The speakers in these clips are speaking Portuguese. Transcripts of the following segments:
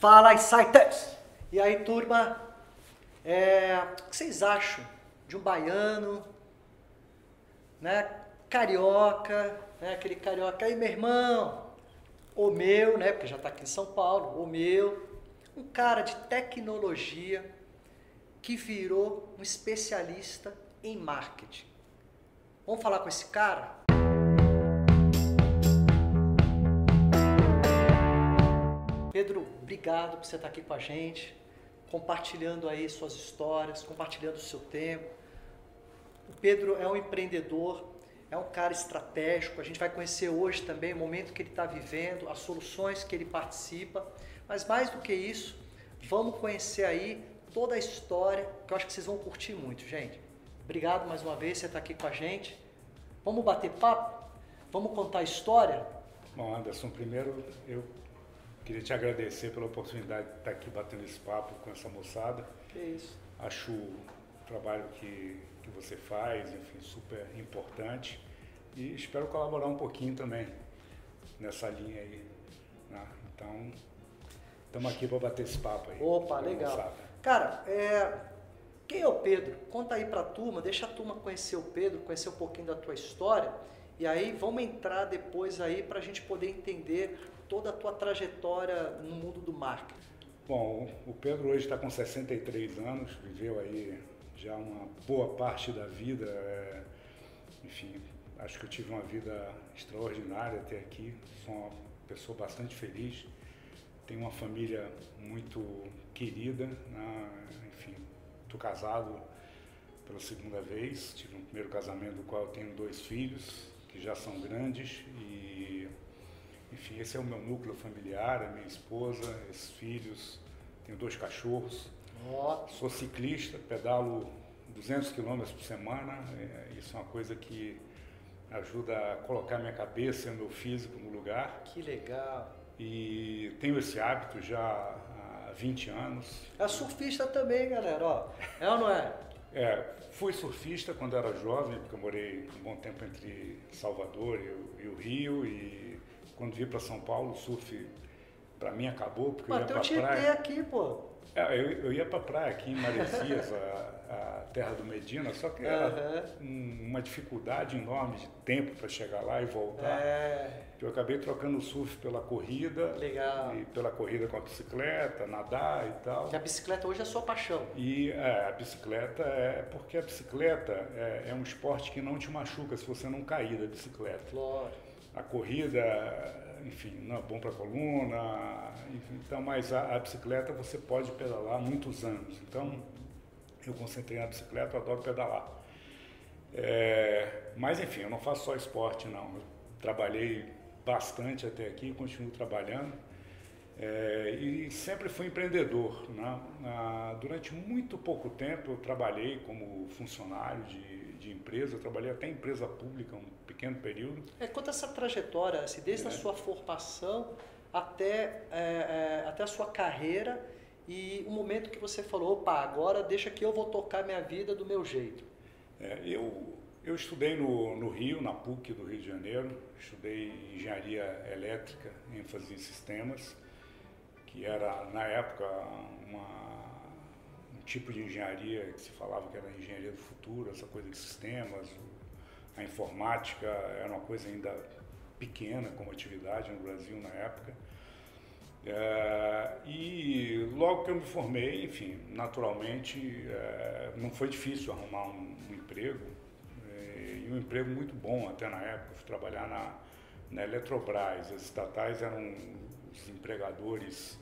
Fala, Insiders! E aí, turma, é, o que vocês acham de um baiano, né, carioca, né, aquele carioca aí, meu irmão, o meu, né, porque já está aqui em São Paulo, o meu, um cara de tecnologia que virou um especialista em marketing. Vamos falar com esse cara? Pedro, obrigado por você estar aqui com a gente, compartilhando aí suas histórias, compartilhando o seu tempo. O Pedro é um empreendedor, é um cara estratégico. A gente vai conhecer hoje também o momento que ele está vivendo, as soluções que ele participa. Mas mais do que isso, vamos conhecer aí toda a história, que eu acho que vocês vão curtir muito, gente. Obrigado mais uma vez, você está aqui com a gente. Vamos bater papo? Vamos contar a história? Bom, Anderson, primeiro eu queria te agradecer pela oportunidade de estar aqui batendo esse papo com essa moçada. Que isso. Acho o trabalho que, que você faz, enfim, super importante e espero colaborar um pouquinho também nessa linha aí. Né? Então, estamos aqui para bater esse papo aí. Opa, legal. Moçada. Cara, é, quem é o Pedro? Conta aí para a turma, deixa a turma conhecer o Pedro, conhecer um pouquinho da tua história. E aí vamos entrar depois aí para a gente poder entender toda a tua trajetória no mundo do marketing. Bom, o Pedro hoje está com 63 anos, viveu aí já uma boa parte da vida. É, enfim, acho que eu tive uma vida extraordinária até aqui. Sou uma pessoa bastante feliz. Tenho uma família muito querida. Né? Enfim, estou casado pela segunda vez. Tive um primeiro casamento do qual tenho dois filhos que já são grandes e enfim, esse é o meu núcleo familiar, a minha esposa, esses filhos, tenho dois cachorros. Oh. Sou ciclista, pedalo 200 quilômetros por semana, é, isso é uma coisa que ajuda a colocar minha cabeça e meu físico no lugar. Que legal! E tenho esse hábito já há 20 anos. É surfista também, galera, ó. É ou não é? É, fui surfista quando era jovem, porque eu morei um bom tempo entre Salvador e o, e o Rio, e quando vim para São Paulo, o surf para mim acabou, porque Mas eu ia para praia. aqui, pô. É, eu, eu ia para praia aqui em Maresias, a, a, terra do Medina, só que era uhum. uma dificuldade enorme de tempo para chegar lá e voltar. É. Eu acabei trocando o surf pela corrida. Legal. E pela corrida com a bicicleta, nadar e tal. E a bicicleta hoje é a sua paixão. E é, a bicicleta é. Porque a bicicleta é, é, um esporte que não te machuca se você não cair da bicicleta. Claro. A corrida, enfim, não é bom para a coluna. Enfim, então, mas a, a bicicleta você pode pedalar muitos anos. Então, eu concentrei na bicicleta, eu adoro pedalar. É, mas enfim, eu não faço só esporte, não. Eu trabalhei bastante até aqui, continuo trabalhando. É, e sempre fui empreendedor. Né? Ah, durante muito pouco tempo eu trabalhei como funcionário de, de empresa, eu trabalhei até em empresa pública um pequeno período. É, conta essa trajetória, assim, desde é. a sua formação até, é, é, até a sua carreira e o momento que você falou, opa, agora deixa que eu vou tocar minha vida do meu jeito. É, eu eu estudei no, no Rio, na PUC do Rio de Janeiro, estudei engenharia elétrica, ênfase em sistemas, que era, na época, uma, um tipo de engenharia que se falava que era a engenharia do futuro, essa coisa de sistemas. A informática era uma coisa ainda pequena como atividade no Brasil na época. É, e logo que eu me formei, enfim, naturalmente, é, não foi difícil arrumar um, um emprego um emprego muito bom até na época. Fui trabalhar na, na Eletrobras. As estatais eram os empregadores,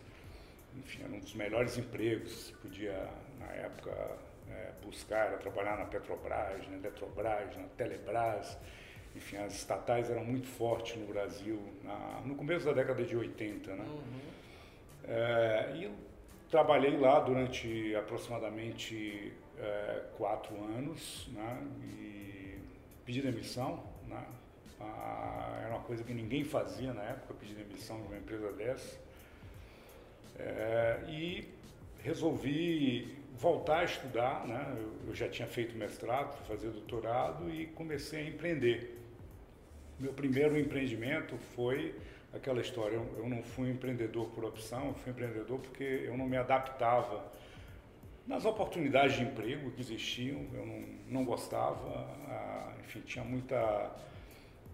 enfim, eram um dos melhores empregos podia, na época, é, buscar. Era trabalhar na Petrobras, na Eletrobras, na Telebrás. Enfim, as estatais eram muito fortes no Brasil, na, no começo da década de 80, né? Uhum. É, e eu trabalhei lá durante aproximadamente é, quatro anos, né? E pedir demissão, né? Ah, era uma coisa que ninguém fazia na época, pedir demissão de uma empresa dessa. É, e resolvi voltar a estudar, né? eu, eu já tinha feito mestrado, fui fazer doutorado e comecei a empreender. Meu primeiro empreendimento foi aquela história, eu, eu não fui empreendedor por opção, eu fui empreendedor porque eu não me adaptava nas oportunidades de emprego que existiam, eu não, não gostava, enfim, tinha muita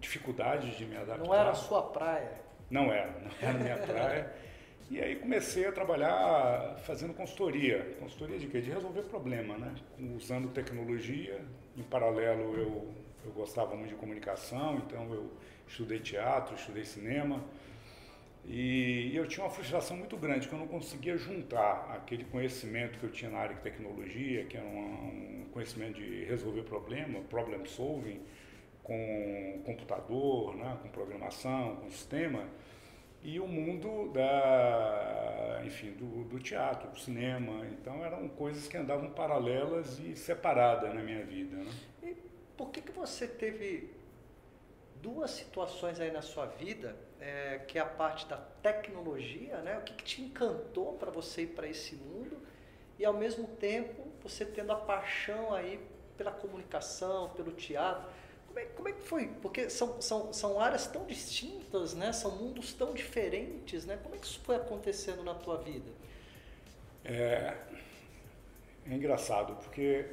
dificuldade de me adaptar. Não era a sua praia? Não era, não era a minha praia. E aí comecei a trabalhar fazendo consultoria. Consultoria de quê? De resolver problema, né? Usando tecnologia. Em paralelo eu, eu gostava muito de comunicação, então eu estudei teatro, estudei cinema. E eu tinha uma frustração muito grande, que eu não conseguia juntar aquele conhecimento que eu tinha na área de tecnologia, que era um, conhecimento de resolver problema, problem solving, com computador, né, com programação, com sistema, e o mundo da, enfim, do, do, teatro, do cinema. Então eram coisas que andavam paralelas e separadas na minha vida. Né? E por que, que você teve duas situações aí na sua vida, é, que é a parte da tecnologia, né? O que, que te encantou para você ir para esse mundo e ao mesmo tempo você tendo a paixão aí pela comunicação, pelo teatro. Como é, como é que foi? Porque são, são, são áreas tão distintas, né? São mundos tão diferentes, né? Como é que isso foi acontecendo na tua vida? É, é engraçado, porque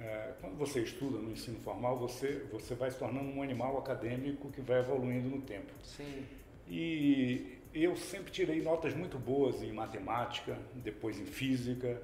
é, quando você estuda no ensino formal, você, você vai se tornando um animal acadêmico que vai evoluindo no tempo. Sim. E eu sempre tirei notas muito boas em matemática, depois em física,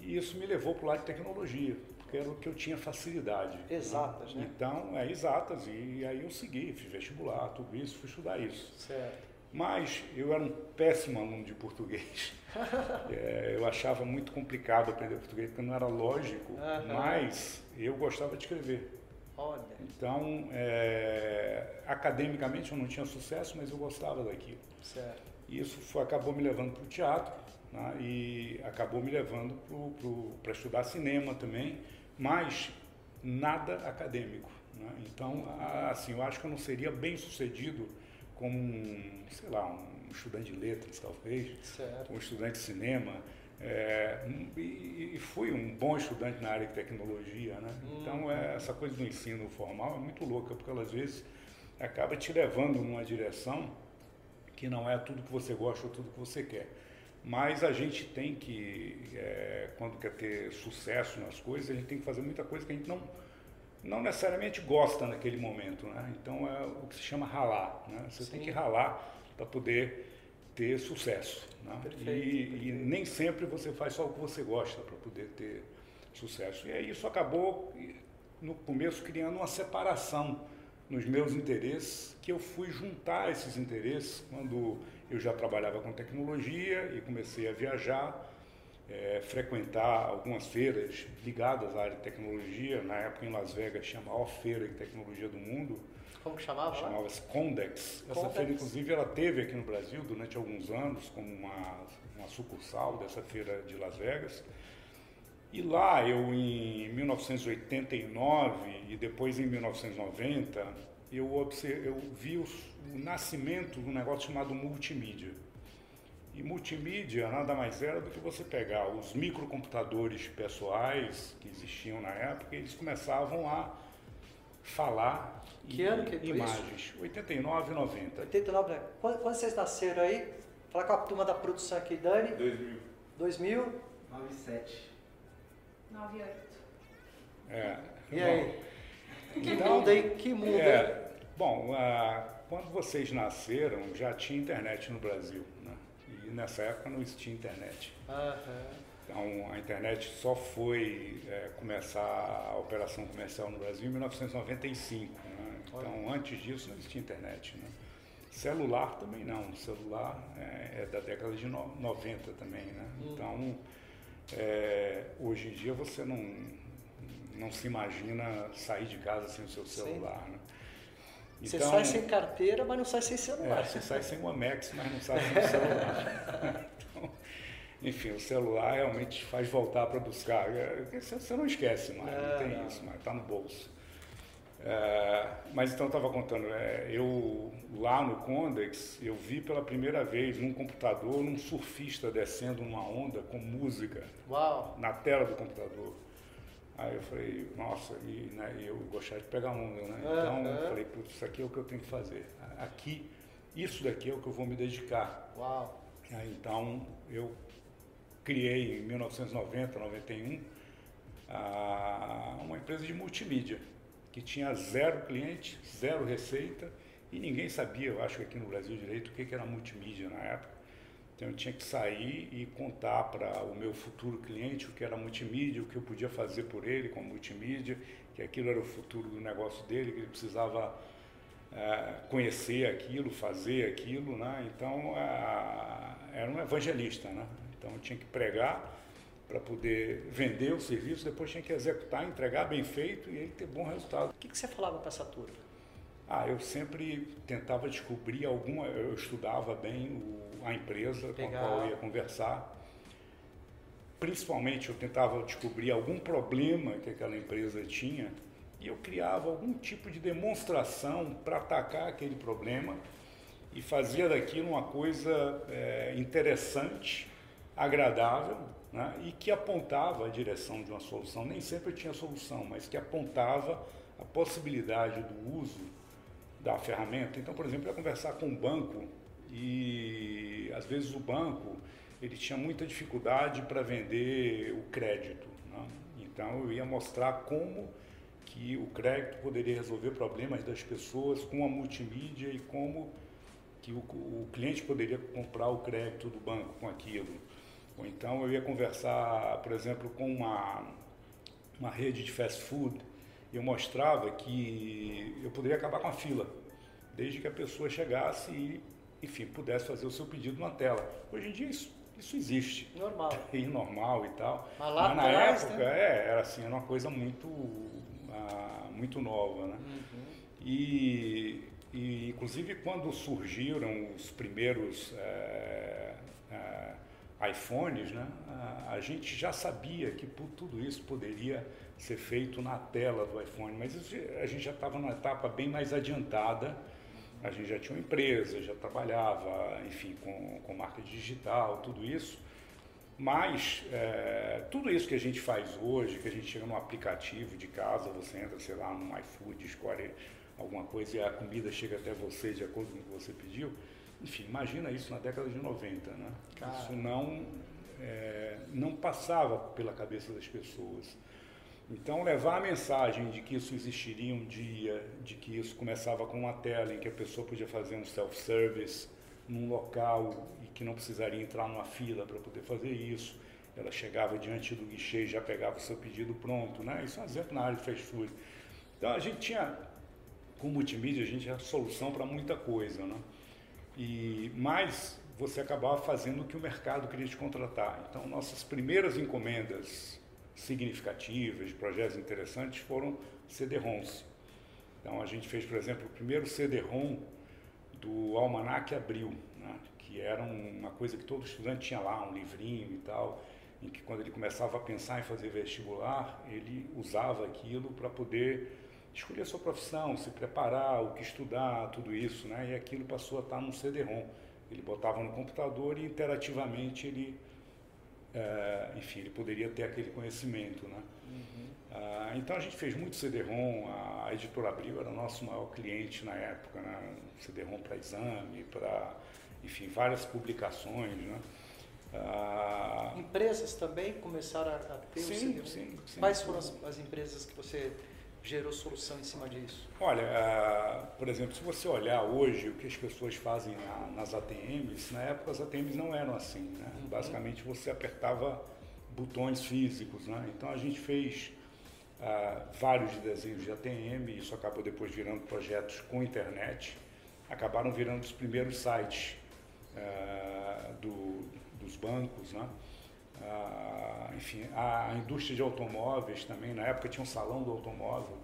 e isso me levou para o lado de tecnologia, porque era o que eu tinha facilidade. Exatas, né? Então, é exatas, e aí eu segui, fiz vestibular, tudo isso, fui estudar isso. Certo. Mas eu era um péssimo aluno de português. é, eu achava muito complicado aprender português, porque não era lógico, uhum. mas eu gostava de escrever. Olha. Então, é, academicamente eu não tinha sucesso, mas eu gostava daquilo. Certo. Isso foi, acabou me levando para o teatro né, e acabou me levando para estudar cinema também, mas nada acadêmico. Né? Então, assim, eu acho que eu não seria bem sucedido como um, sei lá, um estudante de letras, talvez, certo. um estudante de cinema. É, e, e, fui um bom estudante na área de tecnologia, né? Hum. Então, é, essa coisa do ensino formal é muito louca, porque às vezes acaba te levando numa direção que não é tudo que você gosta ou tudo que você quer. Mas a gente tem que, é, quando quer ter sucesso nas coisas, a gente tem que fazer muita coisa que a gente não não necessariamente gosta naquele momento, né? Então é o que se chama ralar, né? Você Sim. tem que ralar para poder ter sucesso, né? Perfeito, e, perfeito. e, nem sempre você faz só o que você gosta para poder ter sucesso. E aí isso acabou no começo criando uma separação nos meus interesses, que eu fui juntar esses interesses quando eu já trabalhava com tecnologia e comecei a viajar é, frequentar algumas feiras ligadas à área de tecnologia. Na época em Las Vegas tinha a maior feira de tecnologia do mundo. Como que chamava? Chamava-se Condex. Essa feira, inclusive, ela teve aqui no Brasil durante alguns anos como uma, uma sucursal dessa feira de Las Vegas. E lá eu, em 1989 e depois em 1990, eu, observe, eu vi o, o nascimento de um negócio chamado multimídia. E multimídia nada mais era do que você pegar os microcomputadores pessoais que existiam na época e eles começavam a falar que em, ano que é imagens. Isso? 89 e 90. 89, né? quando, quando vocês nasceram aí? Fala com a turma da produção aqui, Dani. 2000. 2000? 97. 98. É. E bom, aí? Que então, mundo aí? Que mundo é, Bom, uh, quando vocês nasceram, já tinha internet no Brasil nessa época não existia internet. Então a internet só foi é, começar a operação comercial no Brasil em 1995. Né? Então antes disso não existia internet. Né? Celular também não. O celular é, é, da década de no, 90 também. Né? Uhum. Então é, hoje em dia você não, não se imagina sair de casa sem o seu celular. Né? Você então, sai sem carteira, mas não sai sem celular. É, você sai sem o Amex, mas não sai sem o celular. então, enfim, o celular realmente faz voltar para buscar. É, você não esquece mais, é, não tem não. isso, mas está no bolso. É, mas então estava contando, é, eu lá no Condex, eu vi pela primeira vez num computador um surfista descendo uma onda com música Uau. na tela do computador. Aí eu falei, nossa, e né, eu gostaria de pegar onda, né? Então eu falei, putz, isso aqui é o que eu tenho que fazer. Aqui isso daqui é o que eu vou me dedicar. Uau! Então, eu criei em 1990, 91, uma empresa de multimídia, que tinha zero cliente, zero receita, e ninguém sabia, eu acho que aqui no Brasil direito, o que era multimídia na época. Então eu tinha que sair e contar para o meu futuro cliente o que era multimídia, o que eu podia fazer por ele com multimídia, que aquilo era o futuro do negócio dele, que ele precisava é, conhecer aquilo, fazer aquilo, né? Então é, era um evangelista, né? Então eu tinha que pregar para poder vender o serviço, depois tinha que executar, entregar bem feito e aí ter bom resultado. O que, que você falava para essa turma? Ah, eu sempre tentava descobrir alguma, eu estudava bem o, a empresa Legal. com a qual eu ia conversar. Principalmente eu tentava descobrir algum problema que aquela empresa tinha e eu criava algum tipo de demonstração para atacar aquele problema e fazia daquilo uma coisa é, interessante, agradável né, e que apontava a direção de uma solução. Nem sempre tinha solução, mas que apontava a possibilidade do uso da ferramenta. Então, por exemplo, eu ia conversar com um banco e às vezes o banco ele tinha muita dificuldade para vender o crédito. Né? Então, eu ia mostrar como que o crédito poderia resolver problemas das pessoas com a multimídia e como que o, o cliente poderia comprar o crédito do banco com aquilo. Ou então eu ia conversar, por exemplo, com uma, uma rede de fast food eu mostrava que eu poderia acabar com a fila, desde que a pessoa chegasse e, enfim, pudesse fazer o seu pedido na tela. Hoje em dia isso, isso existe. Normal. É normal e tal. Mas, lá Mas na época, né? é, era assim, era uma coisa muito, uh, muito nova, né? Uhum. E, e, inclusive, quando surgiram os primeiros uh, iPhones, né? a gente já sabia que tudo isso poderia ser feito na tela do iPhone, mas a gente já estava numa etapa bem mais adiantada. A gente já tinha uma empresa, já trabalhava, enfim, com, com marca digital, tudo isso. Mas é, tudo isso que a gente faz hoje, que a gente chega no aplicativo de casa, você entra, sei lá, no iFood, escolhe alguma coisa e a comida chega até você de acordo com o que você pediu. Enfim, imagina isso na década de 90, né? Cara. Isso não, é, não passava pela cabeça das pessoas. Então, levar a mensagem de que isso existiria um dia, de que isso começava com uma tela em que a pessoa podia fazer um self-service num local e que não precisaria entrar numa fila para poder fazer isso. Ela chegava diante do guichê e já pegava o seu pedido pronto, né? Isso é um exemplo na área de fast food. Então, a gente tinha, com multimídia, a gente tinha solução para muita coisa, né? E, mas você acabava fazendo o que o mercado queria te contratar. Então, nossas primeiras encomendas significativas, projetos interessantes, foram CD-ROMs. Então a gente fez, por exemplo, o primeiro CD-ROM do Almanac Abril, né? que era uma coisa que todo estudante tinha lá, um livrinho e tal, em que quando ele começava a pensar em fazer vestibular, ele usava aquilo para poder escolher a sua profissão, se preparar, o que estudar, tudo isso, né? E aquilo passou a estar num CD-ROM. Ele botava no computador e interativamente ele é, enfim, ele poderia ter aquele conhecimento, né? Uhum. Ah, então a gente fez muito CD-ROM, a, editora Abril era o nosso maior cliente na época, né? CD-ROM para exame, para, enfim, várias publicações, né? Ah, Empresas também começaram a, ter sim, o CD-ROM? Sim, sim. Quais foram as, as empresas que você gerou solução em cima disso? Olha, uh, por exemplo, se você olhar hoje o que as pessoas fazem na, nas ATMs, na época as ATMs não eram assim. Né? Uhum. Basicamente você apertava botões físicos. Né? Então a gente fez uh, vários desenhos de ATM, isso acabou depois virando projetos com internet, acabaram virando os primeiros sites uh, do, dos bancos. Né? Ah, enfim, a indústria de automóveis também, na época tinha um salão do automóvel,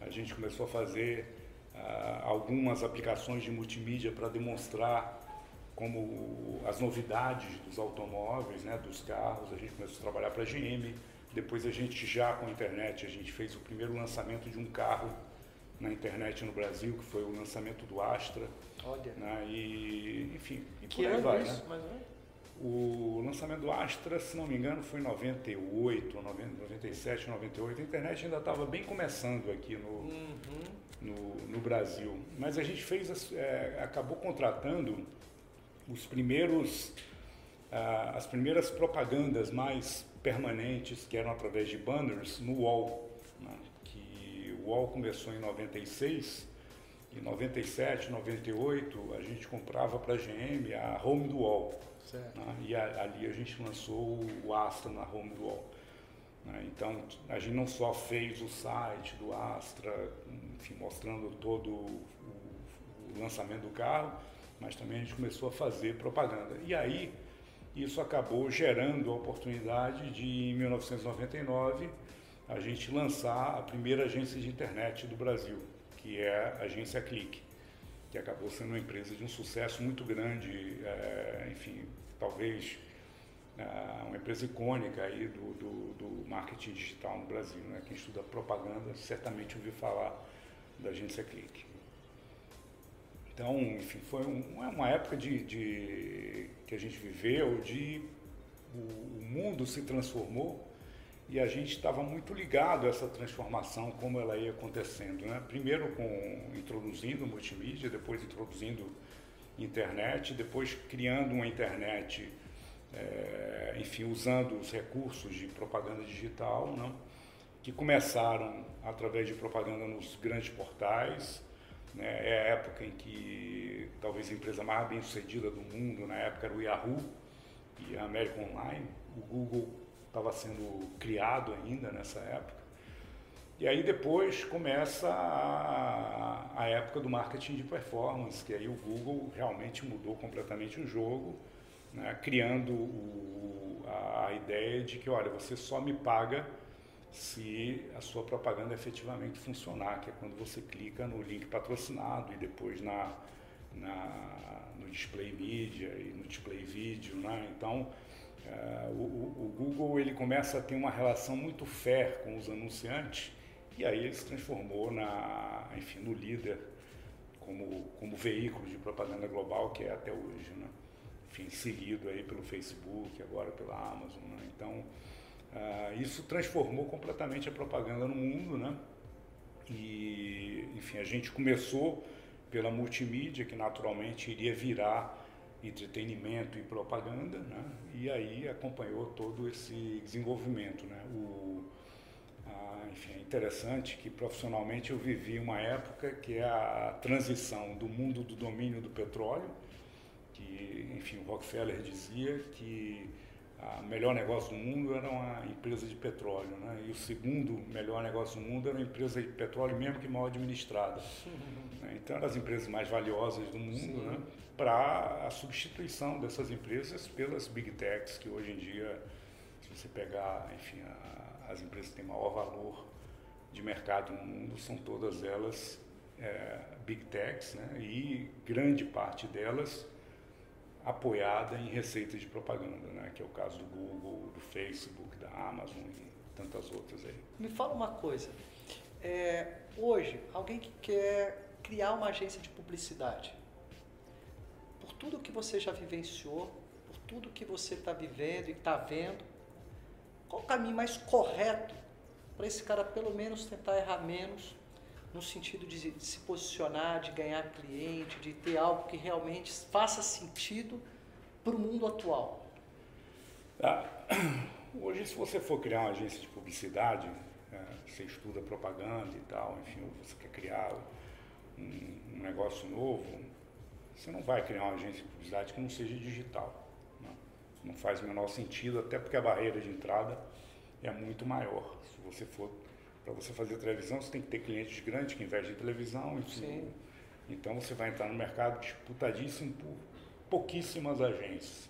a gente começou a fazer ah, algumas aplicações de multimídia para demonstrar como as novidades dos automóveis, né, dos carros, a gente começou a trabalhar para a GM, depois a gente já com a internet, a gente fez o primeiro lançamento de um carro na internet no Brasil, que foi o lançamento do Astra. Olha. Né, e, enfim, e que por aí vai, isso, né? mais ou menos? O lançamento do Astra, se não me engano, foi em 98, 97, 98. A internet ainda estava bem começando aqui no, uhum. no, no Brasil. Mas a gente fez, é, acabou contratando os primeiros, ah, as primeiras propagandas mais permanentes, que eram através de banners, no UOL. Né? Que o UOL começou em 96, em 97, 98, a gente comprava para a GM a home do UOL. Né? E a, ali a gente lançou o Astra na home do UOL. Né? Então, a gente não só fez o site do Astra, enfim, mostrando todo o, o lançamento do carro, mas também a gente começou a fazer propaganda. E aí, isso acabou gerando a oportunidade de, em 1999, a gente lançar a primeira agência de internet do Brasil, que é a agência Clique, que acabou sendo uma empresa de um sucesso muito grande, é, enfim, talvez é, uma empresa icônica aí do, do, do, marketing digital no Brasil. Né? Quem estuda propaganda certamente ouviu falar da agência Clique. Então, enfim, foi um, é uma época de, de, que a gente viveu, de o, o mundo se transformou e a gente estava muito ligado a essa transformação, como ela ia acontecendo. Né? Primeiro com introduzindo multimídia, depois introduzindo internet, depois criando uma internet, é, enfim, usando os recursos de propaganda digital, né? que começaram através de propaganda nos grandes portais, né? É a época em que talvez a empresa mais bem sucedida do mundo, na época era o Yahoo e a American Online. O Google estava sendo criado ainda nessa época. E aí depois começa a, a, época do marketing de performance, que aí o Google realmente mudou completamente o jogo, né? criando o, a, a ideia de que, olha, você só me paga se a sua propaganda efetivamente funcionar, que é quando você clica no link patrocinado e depois na, na no display mídia e no display vídeo, né? Então, uh, o, o, Google ele começa a ter uma relação muito fair com os anunciantes e aí ele se transformou na, enfim, no líder como, como veículo de propaganda global que é até hoje, né? Enfim, seguido aí pelo Facebook, agora pela Amazon, né? Então, ah, isso transformou completamente a propaganda no mundo, né? E, enfim, a gente começou pela multimídia, que naturalmente iria virar entretenimento e propaganda, né? E aí acompanhou todo esse desenvolvimento, né? O, a, enfim, é interessante que profissionalmente eu vivi uma época que é a transição do mundo do domínio do petróleo, que, enfim, o Rockefeller dizia que o melhor negócio do mundo era uma empresa de petróleo, né? E o segundo melhor negócio do mundo era uma empresa de petróleo mesmo que mal administrada. Né? Então eram as empresas mais valiosas do mundo, né? Para a substituição dessas empresas pelas big techs que hoje em dia, se você pegar, enfim, a, as empresas que têm maior valor de mercado no mundo são todas elas é, big techs, né? E grande parte delas apoiada em receitas de propaganda, né? que é o caso do Google, do Facebook, da Amazon e tantas outras aí. Me fala uma coisa, é, hoje, alguém que quer criar uma agência de publicidade, por tudo que você já vivenciou, por tudo que você está vivendo e está vendo, qual o caminho mais correto para esse cara pelo menos tentar errar menos no sentido de, se posicionar, de ganhar cliente, de ter algo que realmente faça sentido para o mundo atual? Ah, hoje, se você for criar uma agência de publicidade, é, você estuda propaganda e tal, enfim, você quer criar um, um, negócio novo, você não vai criar uma agência de publicidade que não seja digital. Né? Não faz o menor sentido, até porque a barreira de entrada é muito maior. Se você for para você fazer televisão, você tem que ter clientes grandes que investem em televisão. Enfim. Então você vai entrar no mercado disputadíssimo por pouquíssimas agências.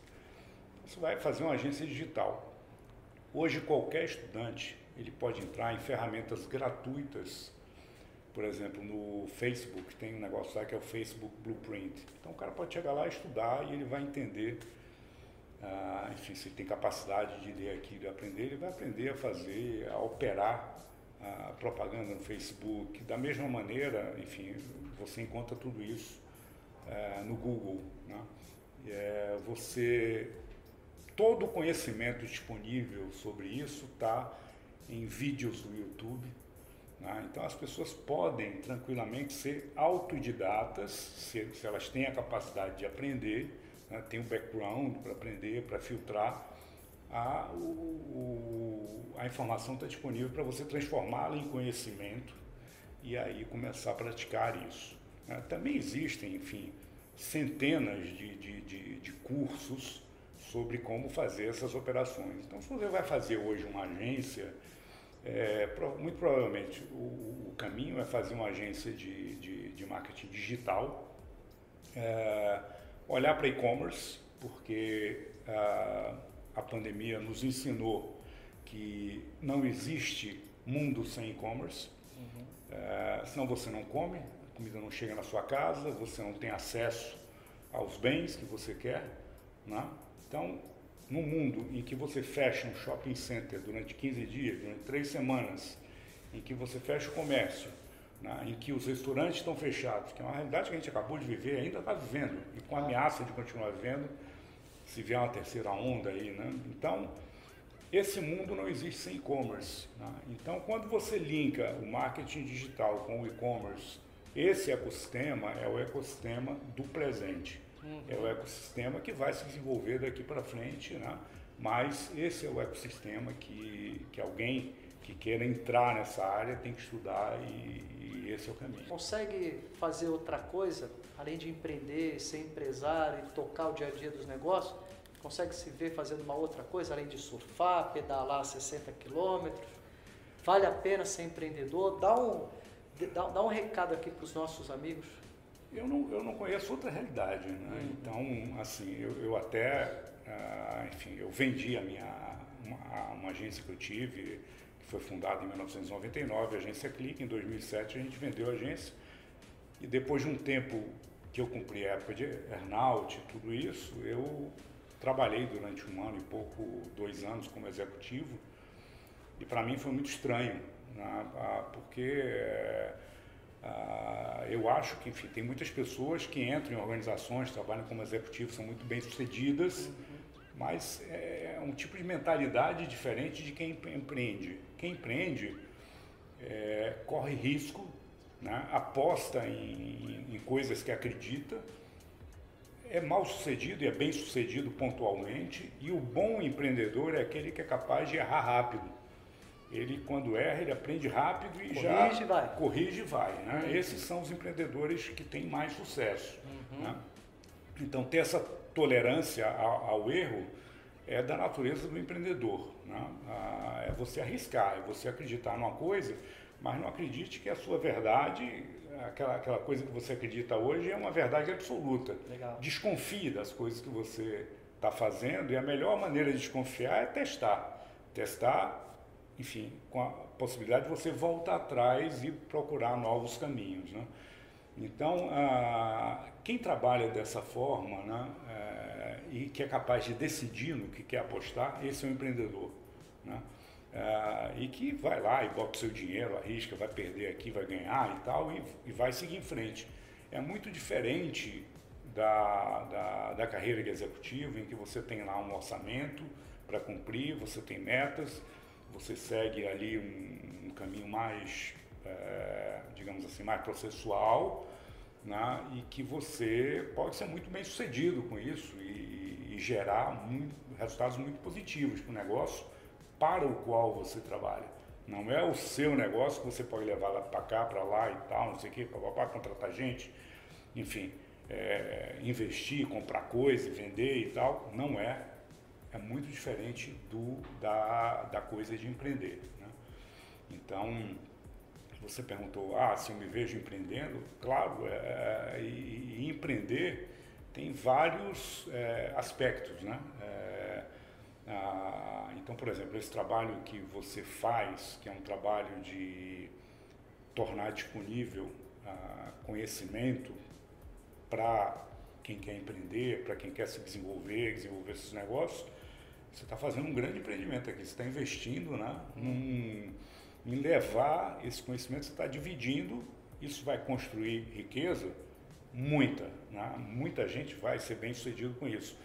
Você vai fazer uma agência digital. Hoje qualquer estudante ele pode entrar em ferramentas gratuitas. Por exemplo, no Facebook tem um negócio lá que é o Facebook Blueprint. Então o cara pode chegar lá estudar e ele vai entender ah, enfim, se ele tem capacidade de ler aquilo e aprender, ele vai aprender a fazer, a operar a propaganda no Facebook. Da mesma maneira, enfim, você encontra tudo isso é, no Google. Né? É, você todo o conhecimento disponível sobre isso está em vídeos do YouTube. Né? Então as pessoas podem tranquilamente ser autodidatas, se, se elas têm a capacidade de aprender, né? têm o background para aprender, para filtrar. A, o, o, a informação está disponível para você transformá-la em conhecimento e aí começar a praticar isso. Né? Também existem, enfim, centenas de, de, de, de cursos sobre como fazer essas operações. Então, se você vai fazer hoje uma agência, é, muito provavelmente o, o, caminho é fazer uma agência de, de, de marketing digital, é, olhar para e-commerce, porque a, a pandemia nos ensinou que não existe mundo sem e-commerce, uhum. é, senão você não come, a comida não chega na sua casa, você não tem acesso aos bens que você quer. Né? Então, no mundo em que você fecha um shopping center durante 15 dias, durante três semanas, em que você fecha o comércio, né, em que os restaurantes estão fechados, que é uma realidade que a gente acabou de viver, ainda está vivendo, e com ameaça de continuar vivendo, se vier uma terceira onda aí. Né? Então, esse mundo não existe sem e-commerce. Né? Então, quando você linka o marketing digital com o e-commerce, esse ecossistema é o ecossistema do presente. Uhum. É o ecossistema que vai se desenvolver daqui para frente, né? mas esse é o ecossistema que, que alguém que queira entrar nessa área tem que estudar e, e esse é o caminho. Consegue fazer outra coisa, além de empreender, ser empresário e tocar o dia a dia dos negócios? Consegue se ver fazendo uma outra coisa, além de surfar, pedalar 60 quilômetros? Vale a pena ser empreendedor? Dá um, dá, dá um recado aqui para os nossos amigos eu não, eu não conheço outra realidade, né? Uhum. Então, assim, eu, eu até, uh, enfim, eu vendi a minha, uma, uma, agência que eu tive, que foi fundada em 1999, a agência Clique, em 2007 a gente vendeu a agência, e depois de um tempo que eu cumpri a época de earnout e tudo isso, eu trabalhei durante um ano e pouco, dois anos como executivo, e para mim foi muito estranho, né? Ah, porque... É, ah, eu acho que, enfim, tem muitas pessoas que entram em organizações, trabalham como executivos, são muito bem sucedidas, uhum. mas é um tipo de mentalidade diferente de quem empreende. Quem empreende é, corre risco, né, aposta em, em coisas que acredita, é mal sucedido e é bem sucedido pontualmente, e o bom empreendedor é aquele que é capaz de errar rápido ele quando erra, ele aprende rápido e corrige, já vai. corrige e vai. Né? Uhum. Esses são os empreendedores que têm mais sucesso. Uhum. Né? Então, ter essa tolerância ao, ao, erro é da natureza do empreendedor. Né? Ah, é você arriscar, é você acreditar numa coisa, mas não acredite que a sua verdade, aquela, aquela coisa que você acredita hoje, é uma verdade absoluta. Legal. Desconfie das coisas que você está fazendo e a melhor maneira de desconfiar é testar. Testar enfim, com a possibilidade de você voltar atrás e procurar novos caminhos. Né? Então, ah, quem trabalha dessa forma né, é, e que é capaz de decidir no que quer apostar, esse é um empreendedor. Né? Ah, e que vai lá e bota o seu dinheiro, arrisca, vai perder aqui, vai ganhar e tal, e, e vai seguir em frente. É muito diferente da, da, da carreira de executivo, em que você tem lá um orçamento para cumprir, você tem metas, você segue ali um, um caminho mais, é, digamos assim, mais processual, né? e que você pode ser muito bem sucedido com isso e, e gerar muito, resultados muito positivos para o negócio para o qual você trabalha. Não é o seu negócio que você pode levar para cá, para lá e tal, não sei o quê, para contratar gente, enfim, é, investir, comprar coisa, vender e tal. Não é é muito diferente do, da, da coisa de empreender. Né? Então, você perguntou, ah, se eu me vejo empreendendo? Claro, é, e, e, empreender tem vários é, aspectos, né? É, então, por exemplo, esse trabalho que você faz, que é um trabalho de tornar disponível ah, conhecimento para quem quer empreender, para quem quer se desenvolver, desenvolver esses negócios, você está fazendo um grande empreendimento aqui, você está investindo né, num, em levar esse conhecimento, você está dividindo, isso vai construir riqueza, muita, né? muita gente vai ser bem sucedido com isso.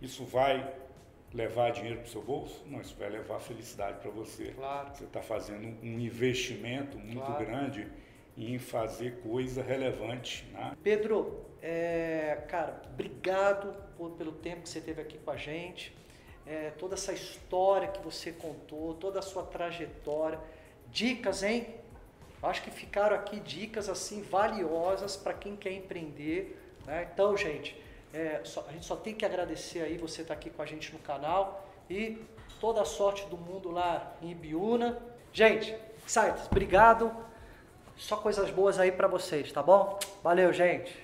Isso vai levar dinheiro para o seu bolso? Não, isso vai levar felicidade para você. Claro. Você está fazendo um investimento muito Claro. grande em fazer coisa relevante. Né? Pedro, é, cara, obrigado por- pelo tempo que você teve aqui com a gente, é, toda essa história que você contou, toda a sua trajetória, dicas, hein? Acho que ficaram aqui dicas assim valiosas para quem quer empreender. né? Então, gente, é, só- a gente só tem que agradecer aí você estar aqui com a gente no canal e toda a sorte do mundo lá em Ibiúna. Gente, Sites, obrigado. Só coisas boas aí para vocês, tá bom? Valeu, gente.